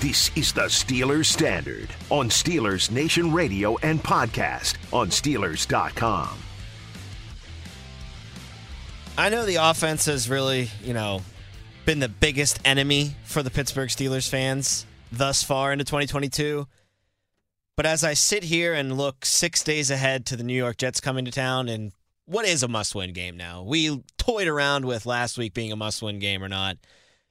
This is the Steelers Standard on Steelers Nation Radio and podcast on Steelers.com. I know the offense has really, you know, been the biggest enemy for the Pittsburgh Steelers fans thus far into 2022. But as I sit here and look six days ahead to the New York Jets coming to town, and what is a must win game now? We toyed around with last week being a must win game or not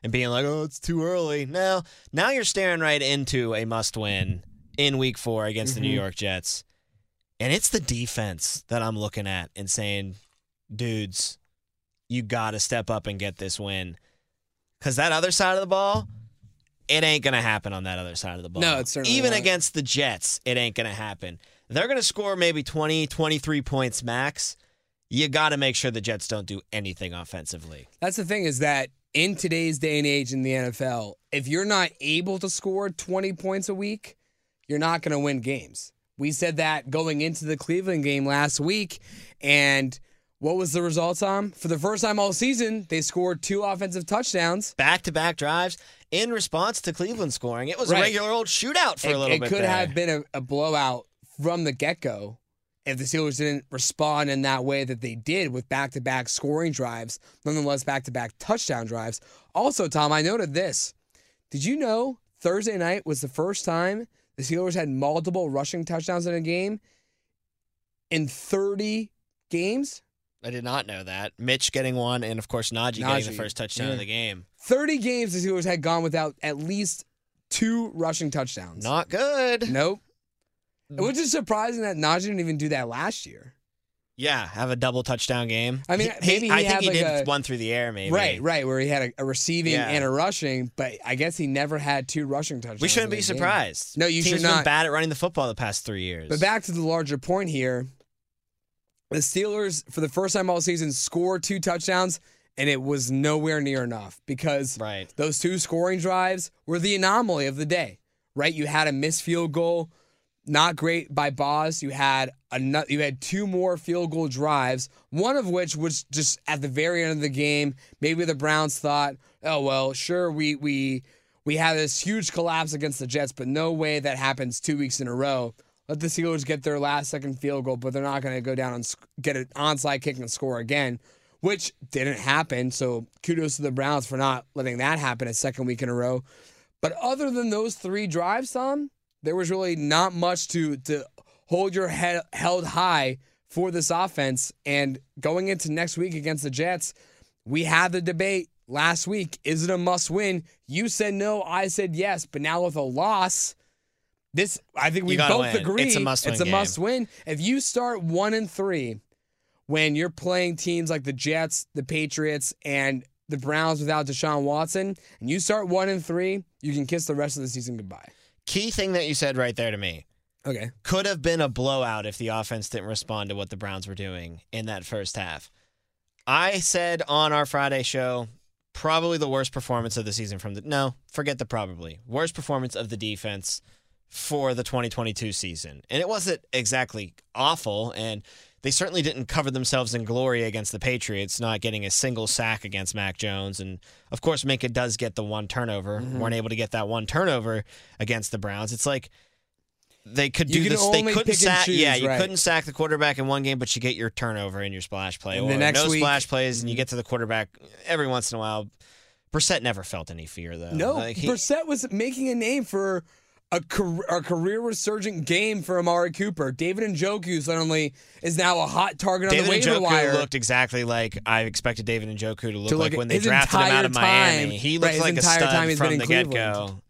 and being like, oh, it's too early. Now, now you're staring right into a must win in week four against mm-hmm. the New mm-hmm. York Jets. And it's the defense that I'm looking at and saying, dudes, you got to step up and get this win. Because that other side of the ball, it ain't going to happen on that other side of the ball. No, it's certainly Even not. against the Jets, it ain't going to happen. They're going to score maybe 20, 23 points max. You got to make sure the Jets don't do anything offensively. That's the thing is that in today's day and age in the NFL, if you're not able to score 20 points a week, you're not going to win games. We said that going into the Cleveland game last week. And what was the result, Tom? For the first time all season, they scored two offensive touchdowns. Back to back drives in response to Cleveland scoring. It was right. a regular old shootout for it, a little it bit. It could there. have been a, a blowout from the get go if the Steelers didn't respond in that way that they did with back to back scoring drives, nonetheless back to back touchdown drives. Also, Tom, I noted this. Did you know Thursday night was the first time the Steelers had multiple rushing touchdowns in a game in 30 games? I did not know that. Mitch getting one, and of course Najee, Najee. getting the first touchdown yeah. of the game. 30 games the Steelers had gone without at least two rushing touchdowns. Not good. Nope. Which is surprising that Najee didn't even do that last year. Yeah, have a double touchdown game. I mean, maybe he, I think he like did a, one through the air, maybe. Right, right, where he had a, a receiving yeah. and a rushing, but I guess he never had two rushing touchdowns. We shouldn't be surprised. Game. No, you Teams should not. Been bad at running the football the past three years. But back to the larger point here, the Steelers for the first time all season scored two touchdowns, and it was nowhere near enough because right. those two scoring drives were the anomaly of the day. Right, you had a missed field goal not great by Boz. You had a you had two more field goal drives, one of which was just at the very end of the game. Maybe the Browns thought, "Oh well, sure we we we had this huge collapse against the Jets, but no way that happens two weeks in a row." Let the Steelers get their last second field goal, but they're not going to go down and get an onside kick and score again, which didn't happen. So kudos to the Browns for not letting that happen a second week in a row. But other than those three drives, Tom, there was really not much to to hold your head held high for this offense. And going into next week against the Jets, we had the debate last week. Is it a must win? You said no, I said yes. But now with a loss, this I think we both win. agree it's a must win. It's a must win. If you start one and three when you're playing teams like the Jets, the Patriots, and the Browns without Deshaun Watson, and you start one and three, you can kiss the rest of the season goodbye. Key thing that you said right there to me. Okay. Could have been a blowout if the offense didn't respond to what the Browns were doing in that first half. I said on our Friday show, probably the worst performance of the season from the no, forget the probably. Worst performance of the defense for the 2022 season. And it wasn't exactly awful and they certainly didn't cover themselves in glory against the Patriots, not getting a single sack against Mac Jones. And of course, Minkah does get the one turnover. Mm-hmm. weren't able to get that one turnover against the Browns. It's like they could do this. They couldn't sack. choose, yeah, you right. couldn't sack the quarterback in one game, but you get your turnover in your splash play, And or the next no week- Mm-hmm. splash plays, and you get to the quarterback every once in a while. Brissett never felt any fear though. No, Like, he- Brissett was making a name for a career, a career resurgent game for Amari Cooper. David and Njoku suddenly is now a hot target on the waiver Njoku wire. looked exactly like I expected David Njoku to look To look like when they drafted him out of Miami. time- he right, looked like a stud time he's been from the get go.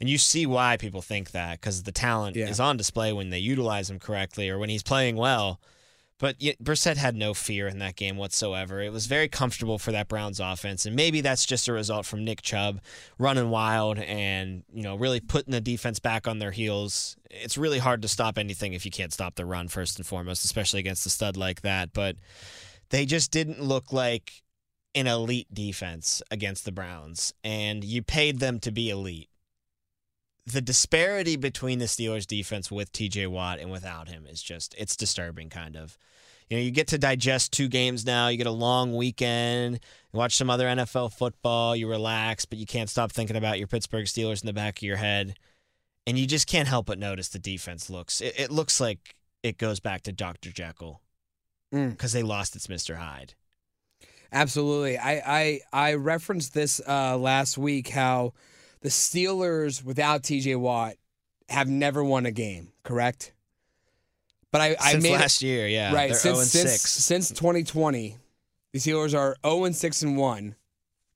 And you see why people think that because the talent Yeah. is on display when they utilize him correctly or when he's playing well. But Brissett had no fear in that game whatsoever. It was very comfortable for that Browns offense, and maybe that's just a result from Nick Chubb running wild and you know really putting the defense back on their heels. It's really hard to stop anything if you can't stop the run first and foremost, especially against a stud like that. But they just didn't look like an elite defense against the Browns, and you paid them to be elite. The disparity between the Steelers defense with TJ Watt and without him is just it's disturbing kind of. You know, you get to digest two games now, you get a long weekend, you watch some other NFL football, you relax, but you can't stop thinking about your Pittsburgh Steelers in the back of your head. And you just can't help but notice the defense looks it, it looks like it goes back to Dr. Jekyll Mm. because they lost its Mr. Hyde. Absolutely. I, I I referenced this uh, last week how the Steelers without TJ Watt have never won a game, correct? But I, I Since made last year, yeah. right They're since 0 since 6. since 2020, the Steelers are 0 and 6 and 1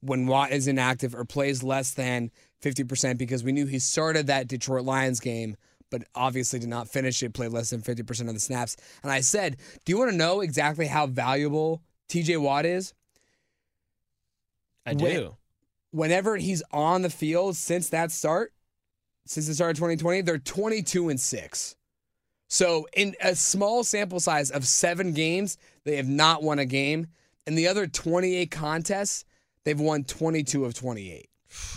when Watt is inactive or plays less than 50% because we knew he started that Detroit Lions game but obviously did not finish it, played less than 50% of the snaps. And I said, "Do you want to know exactly how valuable TJ Watt is?" I do. Whenever he's on the field since that start, since the start of 2020, they're 22 and 6. So in a small sample size of 7 games, they have not won a game. In the other 28 contests, they've won 22 of 28.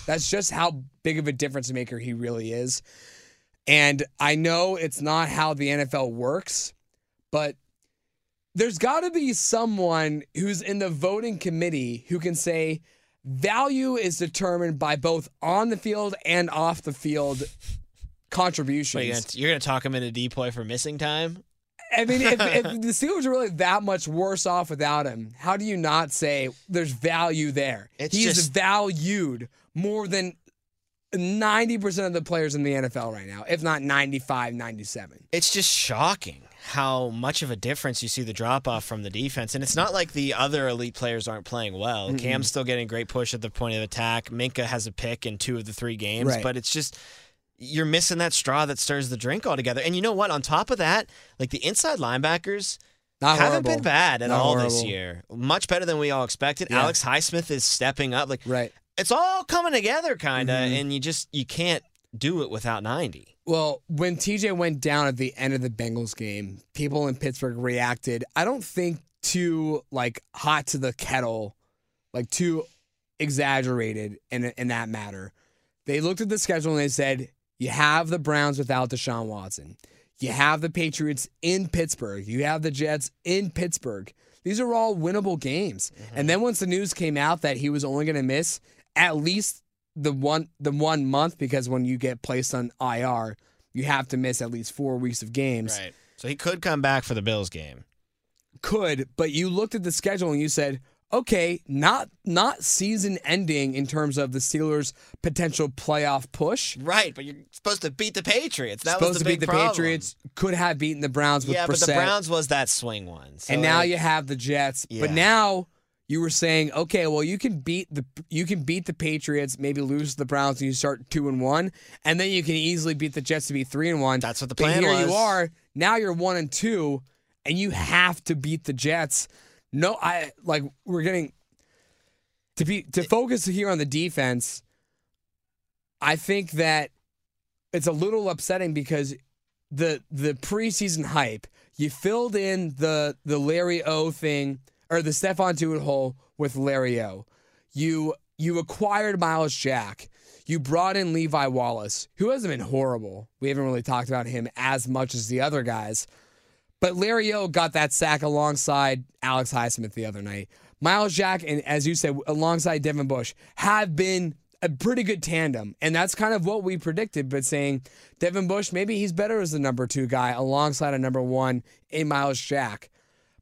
That's just how big of a difference maker he really is. And I know it's not how the NFL works, but there's got to be someone who's in the voting committee who can say value is determined by both on the field and off the field contributions. You're, gonna, you're gonna talk him into DPOY for missing time? I mean, if, if the Steelers are really that much worse off without him, how do you not say there's value there? It's He's just- valued more than 90% of the players in the NFL right now, if not 95, 97. It's just shocking how much of a difference you see the drop off from the defense. And it's not like the other elite players aren't playing well. Cam's still getting great push at the point of attack. Minkah has a pick in two of the three games, Right. but it's just you're missing that straw that stirs the drink altogether. And you know what? On top of that, like the inside linebackers Not haven't horrible. been bad at Not all this year. Much better than we all expected. Yeah. Alex Highsmith is stepping up. Like Right. it's all coming together kind of Mm-hmm. and you just you can't do it without 90. Well, when TJ went down at the end of the Bengals game, people in Pittsburgh reacted. I don't think too like hot to the kettle, like too exaggerated in in that matter. They looked at the schedule and they said, "You have the Browns without Deshaun Watson. You have the Patriots in Pittsburgh. You have the Jets in Pittsburgh. These are all winnable games." Mm-hmm. And then once the news came out that he was only going to miss at least the one the one month because when you get placed on IR, you have to miss at least four weeks of games. Right. So he could come back for the Bills game. Could, but you looked at the schedule and you said, okay, not not season ending in terms of the Steelers' potential playoff push. Right, but you're supposed to beat the Patriots. That Supposed to beat the problem. Patriots, could have beaten the Browns with Yeah, but the Browns was that swing one. So and now like, you have the Jets. But now you were saying, okay, well you can beat the you can beat the Patriots, maybe lose to the Browns, and you start two and one, and then you can easily beat the Jets to be three and one. That's what the But plan here was. you are. Now you're one and two, and you have to beat the Jets. No, I like we're getting to be to focus here on the defense. I think that it's a little upsetting because the the preseason hype, you filled in the the Larry O thing or the Stephon Tuitt hole with Larry O. You you acquired Myles Jack. You brought in Levi Wallace, who hasn't been horrible. We haven't really talked about him as much as the other guys. But Larry O got that sack alongside Alex Highsmith the other night. Myles Jack and as you said, alongside Devin Bush have been a pretty good tandem. And that's kind of what we predicted, but saying Devin Bush, maybe he's better as the number two guy alongside a number one in Myles Jack.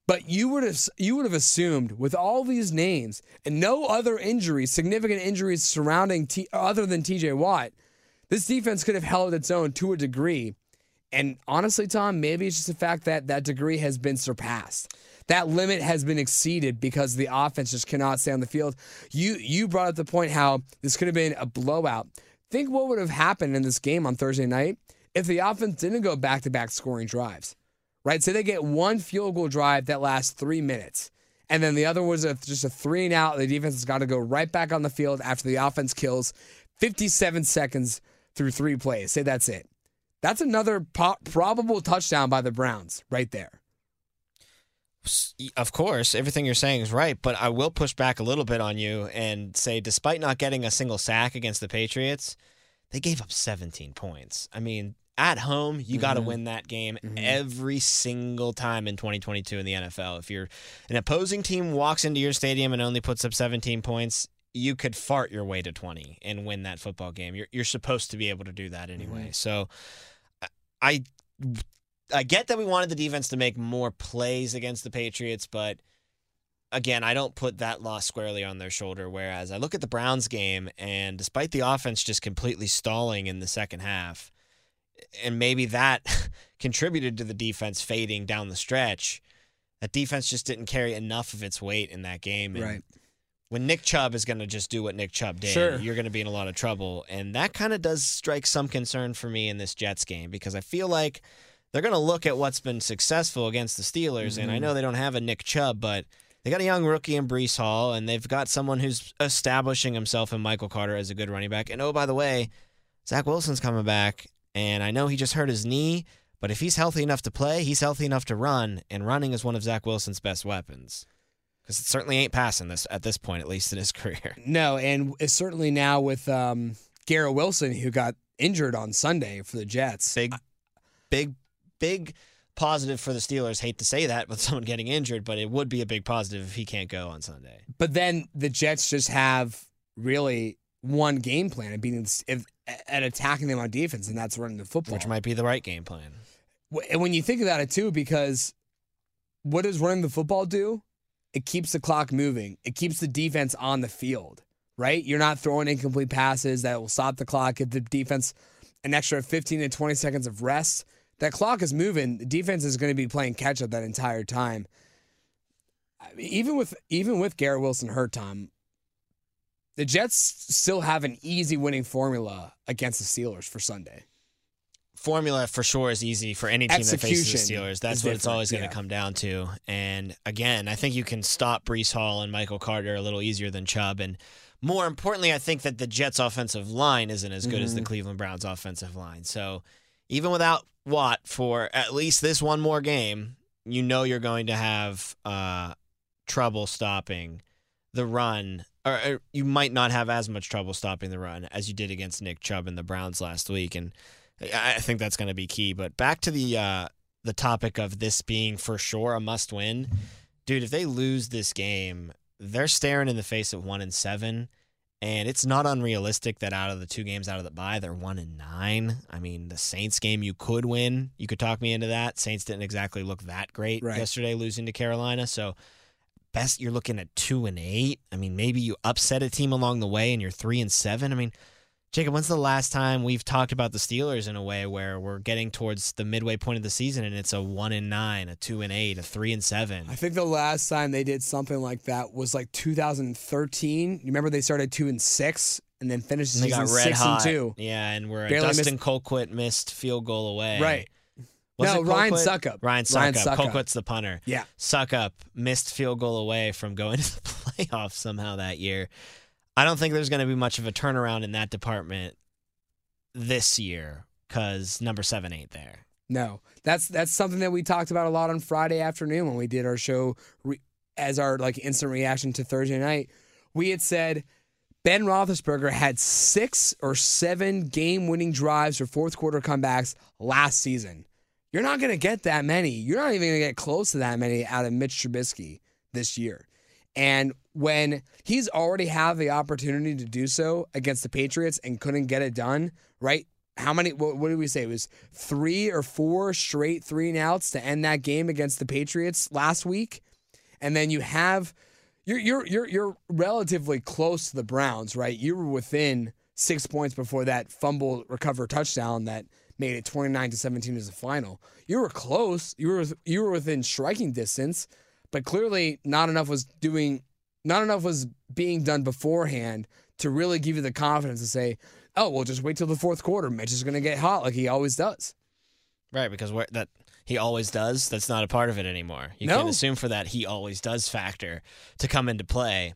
But you would have you would have assumed with all these names and no other injuries, significant injuries surrounding T, other than TJ Watt, this defense could have held its own to a degree. And honestly, Tom, maybe it's just the fact that that degree has been surpassed. That limit has been exceeded because the offense just cannot stay on the field. You you brought up the point how this could have been a blowout. Think what would have happened in this game on Thursday night if the offense didn't go back to back scoring drives right? Say they get one field goal drive that lasts three minutes, and then the other was a, just a three and out. The defense has got to go right back on the field after the offense kills 57 seconds through three plays. Say that's it. That's another po- probable touchdown by the Browns right there. Of course, everything you're saying is right, but I will push back a little bit on you and say, despite not getting a single sack against the Patriots, they gave up 17 points. I mean, at home, you got to Mm-hmm. win that game every single time in 2022 in the NFL. If you're an opposing team walks into your stadium and only puts up 17 points, you could fart your way to 20 and win that football game. You're you're supposed to be able to do that anyway. Mm-hmm. So I I get that we wanted the defense to make more plays against the Patriots, but again, I don't put that loss squarely on their shoulder. Whereas I look at the Browns game, and despite the offense just completely stalling in the second half, and maybe that contributed to the defense fading down the stretch, that defense just didn't carry enough of its weight in that game. And Right. When Nick Chubb is going to just do what Nick Chubb did, Sure. you're going to be in a lot of trouble. And that kind of does strike some concern for me in this Jets game because I feel like they're going to look at what's been successful against the Steelers. And I mm-hmm. know they don't have a Nick Chubb, but they got a young rookie in Breece Hall, and they've got someone who's establishing himself in Michael Carter as a good running back. And oh, by the way, Zach Wilson's coming back, and I know he just hurt his knee, but if he's healthy enough to play, he's healthy enough to run, and running is one of Zach Wilson's best weapons. Because it certainly ain't passing this at this point, at least in his career. No, and it's certainly now with um, Garrett Wilson, who got injured on Sunday for the Jets. Big, big, big positive for the Steelers. Hate to say that with someone getting injured, but it would be a big positive if he can't go on Sunday. But then the Jets just have really one game plan and beating if, at attacking them on defense, and that's running the football. Which might be the right game plan. And when you think about it too, because what does running the football do? It keeps the clock moving. It keeps the defense on the field, right? You're not throwing incomplete passes that will stop the clock, give the defense an extra 15 to 20 seconds of rest. That clock is moving. The defense is going to be playing catch up that entire time. I mean, Even with even with Garrett Wilson hurt, Tom, the Jets still have an easy winning formula against the Steelers for Sunday. formula for sure is easy for any team that faces the Steelers. That's what it's always going to yeah. come down to. And again, I think you can stop Breece Hall and Michael Carter a little easier than Chubb. And more importantly, I think that the Jets' offensive line isn't as good as Mm-hmm. the Cleveland Browns' offensive line. So even without Watt for at least this one more game, you know you're going to have uh, trouble stopping the run. Or, or you might not have as much trouble stopping the run as you did against Nick Chubb and the Browns last week. And I think that's going to be key. But back to the uh, the topic of this being for sure a must win, dude. If they lose this game, they're staring in the face of one and seven, and it's not unrealistic that out of the two games out of the bye, they're one and nine. I mean, the Saints game you could win. You could talk me into that. Saints didn't exactly look that great Right. yesterday, losing to Carolina. So best you're looking at two and eight. I mean, maybe you upset a team along the way and you're three and seven. I mean, Jacob, when's the last time we've talked about the Steelers in a way where we're getting towards the midway point of the season and it's a one and nine, a two and eight, a three and seven? I think the last time they did something like that was like 2013. You remember they started two and six and then finished the season six hot. and two. Yeah, and we're Barely Dustin Colquitt missed field goal away. Right. Was No, Ryan Succop. Ryan Ryan Succop. Succop. Colquitt's the punter. Yeah. Succop missed field goal away from going to the playoffs somehow that year. I don't think there's going to be much of a turnaround in that department this year because number seven ain't there. No, that's that's something that we talked about a lot on Friday afternoon when we did our show re- as our like instant reaction to Thursday night. We had said Ben Roethlisberger had six or seven game-winning drives or fourth quarter comebacks last season. You're not going to get that many. You're not even going to get close to that many out of Mitch Trubisky this year. And when he's already had the opportunity to do so against the Patriots and couldn't get it done, right? How many? What, what did we say? It was three or four straight three and outs to end that game against the Patriots last week, and then you have you're you're you're you're relatively close to the Browns, right? You were within six points before that fumble recover touchdown that made it 29 to 17 as a final. You were close. You were you were within striking distance, but clearly not enough was doing not enough was being done beforehand to really give you the confidence to say, "Oh, well, just wait till the fourth quarter. Mitch is going to get hot like he always does." Right, because where, that he always does. That's not a part of it anymore. You No. can assume for that he always does factor to come into play.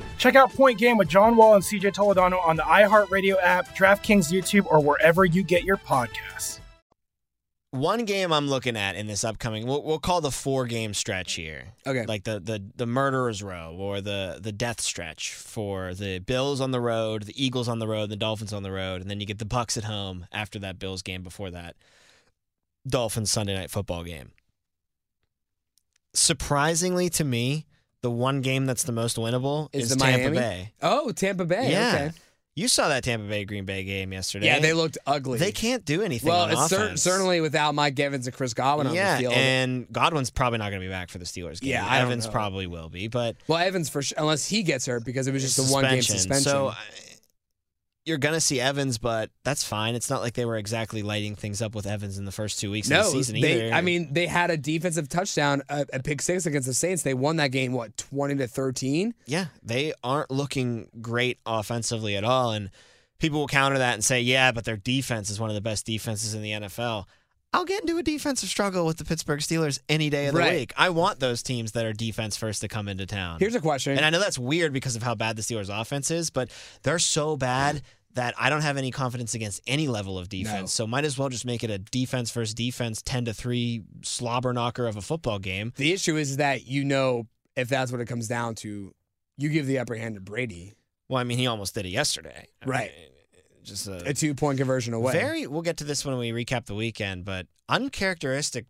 Check out Point Game with John Wall and CJ Toledano on the iHeartRadio app, DraftKings YouTube, or wherever you get your podcasts. One game I'm looking at in this upcoming, we'll, we'll call the four game stretch here. Okay. Like the, the the murderer's row or the the death stretch for the Bills on the road, the Eagles on the road, the Dolphins on the road, and then you get the Bucks at home after that Bills game before that Dolphins Sunday night football game. Surprisingly to me, the one game that's the most winnable Is is, the Tampa Miami? Bay. Oh, Tampa Bay. yeah. Okay. You saw that Tampa Bay Green Bay game yesterday. Yeah, they looked ugly. They can't do anything Well, it's cer- certainly without Mike Evans and Chris Godwin on yeah, the field. and Godwin's probably not going to be back for the Steelers game. Yeah, I Evans probably will be, but well, Evans for sure, unless he gets hurt because it was just a one game suspension. So I- you're going to see Evans, but that's fine. It's not like they were exactly lighting things up with Evans in the first two weeks of the season they. either. I mean, they had a defensive touchdown, a, a pick six against the Saints. They won that game what twenty to thirteen. yeah, they aren't looking great offensively at all, and people will counter that and say, yeah, but their defense is one of the best defenses in the NFL. I'll get into a defensive struggle with the Pittsburgh Steelers any day of the Right. week. I want those teams that are defense first to come into town. Here's a question. And I know that's weird because of how bad the Steelers' offense is, but they're so bad that I don't have any confidence against any level of defense. No. So might as well just make it a defense versus defense, ten to three slobber knocker of a football game. the issue is that you know if that's what it comes down to, you give the upper hand to Brady, Well, I mean, he almost did it yesterday. I Right. mean, just a, a two point conversion away. very. We'll get to this when we recap the weekend, but uncharacteristic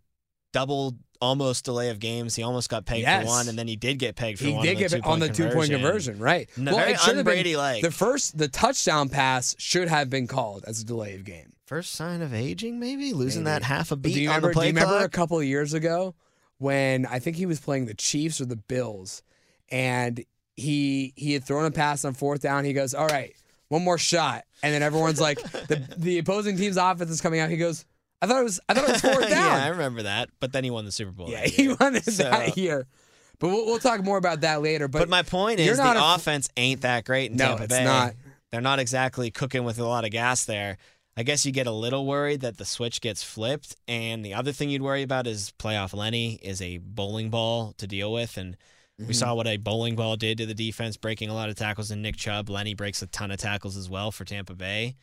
double almost delay of games. He almost got pegged Yes. for one, and then he did get pegged for he one. did on the get it on the two point conversion, right? No, very it should have been- un-Brady-like. The first, the touchdown pass should have been called as a delay of game. First sign of aging, maybe losing Maybe. that half a beat do you on remember? the play do you remember clock. a couple of years ago when I think he was playing the Chiefs or the Bills, and he he had thrown a pass on fourth down. He goes, "All right, one more shot," and then everyone's like, "the the opposing team's offense is coming out." He goes, "I thought it was I thought it was fourth down." yeah, I remember that. But then he won the Super Bowl. Yeah, he won it So- that year. But we'll, we'll talk more about that later. But, But, my point is, the a- offense ain't that great in No, Tampa it's Bay. not. They're not exactly cooking with a lot of gas there. I guess you get a little worried that the switch gets flipped. And the other thing you'd worry about is playoff Lenny is a bowling ball to deal with. And Mm-hmm. we saw what a bowling ball did to the defense, breaking a lot of tackles in Nick Chubb. Lenny breaks a ton of tackles as well for Tampa Bay.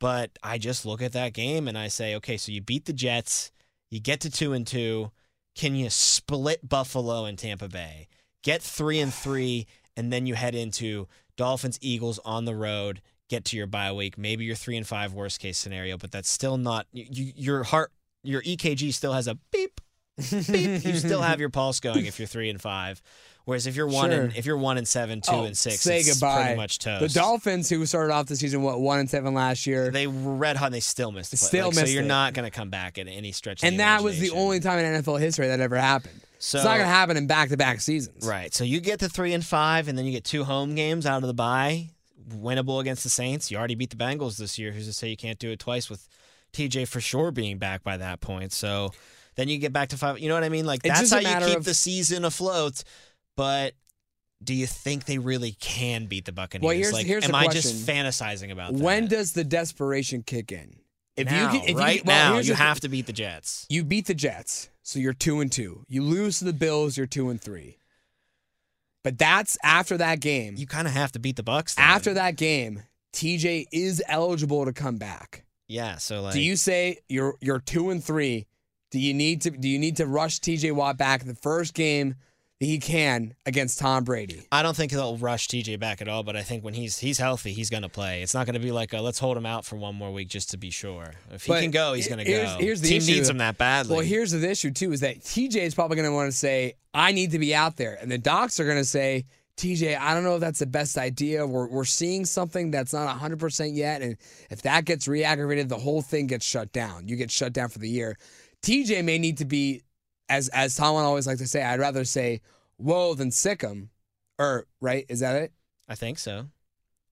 But I just look at that game and I say, okay, so you beat the Jets, you get to two and two. Can you split Buffalo and Tampa Bay? Get three and three, and then you head into Dolphins, Eagles on the road. Get to your bye week. Maybe you're three and five, worst case scenario, but that's still not you, you, your heart. Your EKG still has a beep, beep. You still have your pulse going if you're three and five. Whereas if you're one Sure. and if you're one and seven, two Oh, and six, say it's goodbye. pretty much toast. The Dolphins, who started off the season what one and seven last year, they were red hot. and They still missed. The play. Still Like, so you're it. not going to come back at any stretch. And that was the only time in NFL history that ever happened. So it's not going to happen in back-to-back seasons. Right. So you get the three and five, and then you get two home games out of the bye, winnable against the Saints. You already beat the Bengals this year. Who's to say you can't do it twice with TJ for sure being back by that point? So then you get back to five. You know what I mean? Like It's that's how you keep of- the season afloat. But do you think they really can beat the Buccaneers? Well, here's- like, here's am I just fantasizing about that? When does the desperation kick in? If now, you can, if right you, well, now, you have to beat the Jets. You beat the Jets, so you're two and two. You lose to the Bills, you're two and three. But that's after that game. You kind of have to beat the Bucks. then. after that game, TJ is eligible to come back. yeah. So like, do you say you're you're two and three? Do you need to do you need to rush TJ Watt back the first game that he can against Tom Brady? I don't think he'll rush TJ back at all, but I think when he's he's healthy, he's going to play. It's not going to be like a, let's hold him out for one more week just to be sure. If he But can go, he's going to here's- go. here's the Team issue. needs him that badly. Well, here's the issue too: is that TJ is probably going to want to say, "I need to be out there," and the docs are going to say, "TJ, I don't know if that's the best idea. We're we're seeing something that's not 100 percent yet, and if that gets re-aggravated, the whole thing gets shut down. You get shut down for the year." TJ may need to be, as as Tomlin always likes to say, I'd rather say, "Whoa" than sick him, or er, right? Is that it? I think so.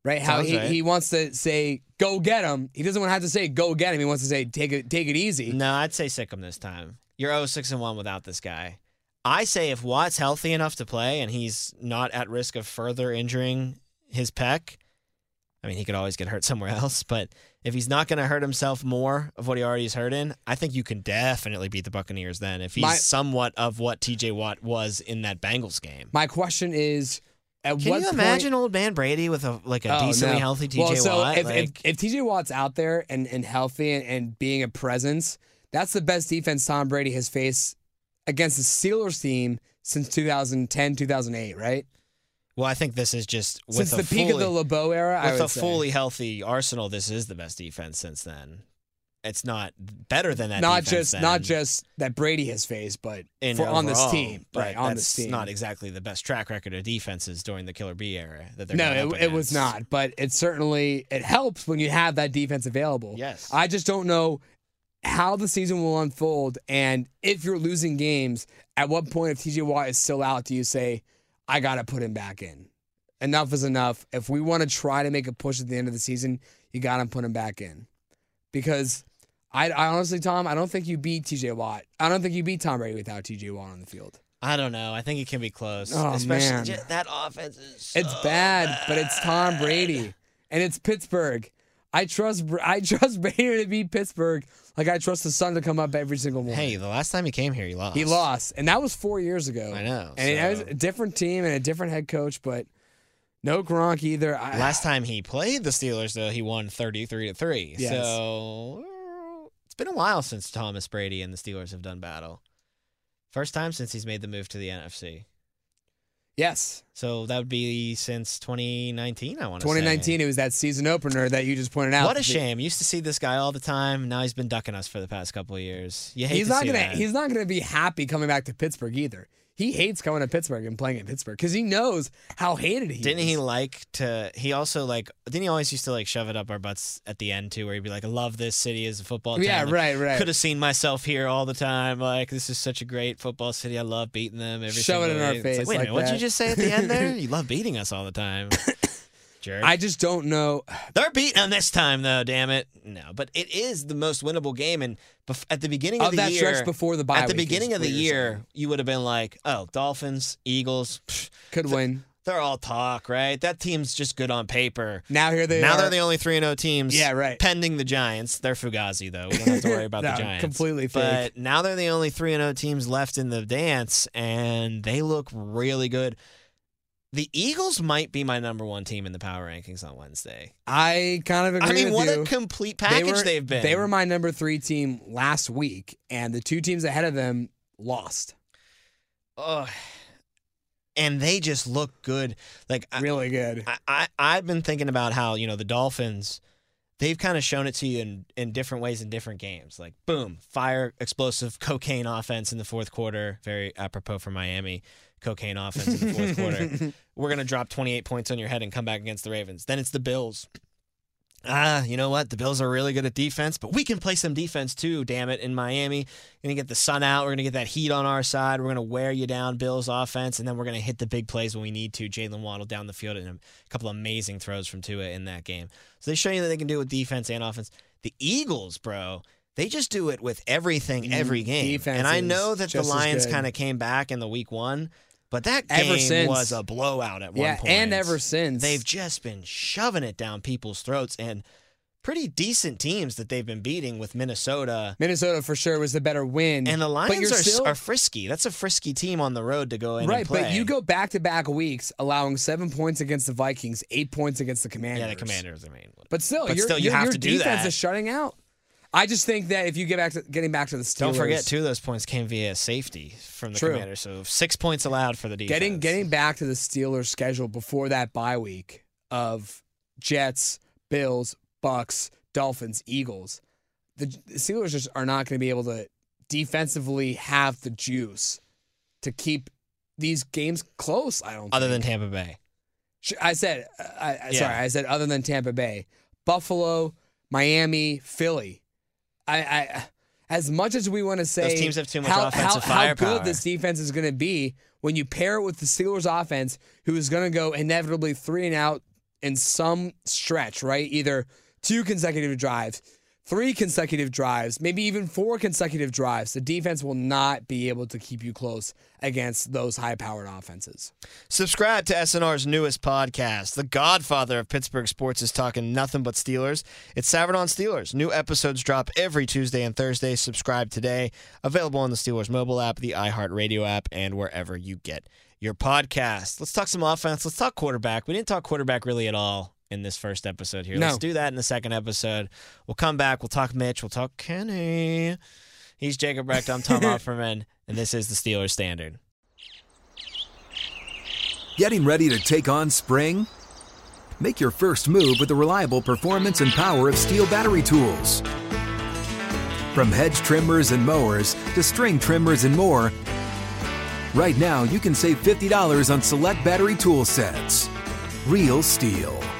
Right? How Sounds he, right. he wants to say, "Go get him." He doesn't want to have to say, "Go get him." He wants to say, "Take it, take it easy." No, I'd say sick him this time. You're 0 6 and 1 without this guy. I say if Watt's healthy enough to play and he's not at risk of further injuring his pec, I mean, he could always get hurt somewhere else, but if he's not going to hurt himself more of what he already is hurting, I think you can definitely beat the Buccaneers then if he's My- somewhat of what TJ Watt was in that Bengals game. My question is, at Can what you point- imagine old man Brady with a like a Oh, decently no. healthy TJ well, so Watt? If, Like, if, if TJ Watt's out there and, and healthy and, and being a presence, that's the best defense Tom Brady has faced against the Steelers team since 2010, 2008, right? Well, I think this is just with since the peak of the LeBeau era, I with a say. fully healthy Arsenal, this is the best defense since then. It's not better than that. not just then not just that Brady has faced, but in for, on this team, right? On that's this team, not exactly the best track record of defenses during the Killer B era that they're no, it, it was not. But it certainly it helps when you have that defense available. Yes. I just don't know how the season will unfold, and if you're losing games, at what point, if TJ Watt is still out, do you say, "I got to put him back in"? Enough is enough. If we want to try to make a push at the end of the season, you got to put him back in, because I, I honestly, Tom, I don't think you beat TJ Watt. I don't think you beat Tom Brady without TJ Watt on the field. I don't know. I think it can be close. Oh, Especially man. that offense is. It's so bad, but it's Tom. Brady, and it's Pittsburgh. I trust I trust Brady to beat Pittsburgh like I trust the Sun to come up every single morning. Hey, the last time he came here, he lost. he lost, and that was four years ago. I know, and it was a different team and a different head coach, but no Gronk either. I, Last time he played the Steelers, though, he won thirty-three to three. Yes. So it's been a while since Thomas Brady and the Steelers have done battle. First time since he's made the move to the NFC. Yes, So that would be since 2019, I want to say. 2019. It was that season opener that you just pointed out. What a shame. Used to see this guy all the time. Now he's been ducking us for the past couple of years. You hate He's to not see gonna. that. He's not gonna be happy coming back to Pittsburgh either. He hates coming to Pittsburgh and playing in Pittsburgh because he knows how hated he Didn't is. he like to? He also like. Didn't he always used to like shove it up our butts at the end too, where he'd be like, "I love this city as a football town. Yeah, Like, right, right. Could have seen myself here all the time. Like this is such a great football city. I love beating them every Shove it in our day." It's face Like, Wait like minute, what'd you just say at the end there? you love beating us all the time. Jerk. I just don't know. They're beating them this time, though. Damn it! No, but it is the most winnable game, and bef- at the beginning of, Of the that year, stretch before the bye at the week is beginning of the you're year, you would have been like, "Oh, Dolphins, Eagles, pff, Could win. they're all talk, right? That team's just good on paper." Now here they now are. they're the only three and zero teams. Yeah, right. Pending the Giants, they're Fugazi though. We don't have to worry about No, the Giants. completely fake. But now they're the only three and zero teams left in the dance, and they look really good. The Eagles might be my number one team in the power rankings on Wednesday. I kind of agree I mean, with what you. a complete They package were- they've been. They were my number three team last week, and the two teams ahead of them lost. Ugh. and they just look good. Like I, Really good. I, I I've been thinking about how you know the Dolphins. They've kind of shown it to you in, in different ways in different games. Like, boom, fire, explosive, cocaine offense in the fourth quarter. Very apropos for Miami. Cocaine offense in the fourth quarter. We're going to drop 28 points on your head and come back against the Ravens. Then it's the Bills. Ah, you know what? The Bills are really good at defense, but we can play some defense too, damn it, in Miami. We're going to get the sun out. We're going to get that heat on our side. We're going to wear you down, Bills offense, and then we're going to hit the big plays when we need to. Jaylen Waddle down the field and a couple of amazing throws from Tua in that game. So they show you that they can do it with defense and offense. The Eagles, bro, they just do it with everything every game. Defense and I know that the Lions kind of came back in the week one, but that Ever game since. was a blowout at one Yeah, point. and ever since. They've just been shoving it down people's throats and pretty decent teams that they've been beating with Minnesota. Minnesota for sure was the better win. And the but Lions you're are, still, are frisky. That's a frisky team on the road to go in right, and play. but you go back to back weeks, allowing seven points against the Vikings, eight points against the Commanders. yeah, the Commanders are main. But still, But still, you your, have your to do defense that. is shutting out. I just think that if you get back to getting back to the Steelers, Don't forget, two of those points came via safety from the True. Commanders. So six points allowed for the defense. getting getting back to the Steelers schedule before that bye week of Jets, Bills, Bucks, Dolphins, Eagles. The, Steelers just are not going to be able to defensively have the juice to keep these games close. I don't. other than. Tampa Bay. I said, uh, I, I, Yeah. sorry, I said other than Tampa Bay, Buffalo, Miami, Philly. I, I as much as we want to say teams have too much how, offensive how, how good this defense is going to be when you pair it with the Steelers offense, who is going to go inevitably three and out in some stretch, right? Either two consecutive drives, three consecutive drives, maybe even four consecutive drives. The defense will not be able to keep you close against those high-powered offenses. Subscribe to SNR's newest podcast. The godfather of Pittsburgh sports is talking nothing but Steelers. It's Savran on Steelers. New episodes drop every Tuesday and Thursday. Subscribe today. Available on the Steelers mobile app, the iHeartRadio app, and wherever you get your podcast. Let's talk some offense. Let's talk quarterback. We didn't talk quarterback really at all in this first episode here. No. Let's do that in the second episode. We'll come back. We'll talk Mitch. We'll talk Kenny. He's Jacob Recht. I'm Tom Offerman, and this is the Steelers Standard. Getting ready to take on spring? Make your first move with the reliable performance and power of STIHL battery tools. From hedge trimmers and mowers to string trimmers and more, right now you can save $50 on select battery tool sets. Real STIHL.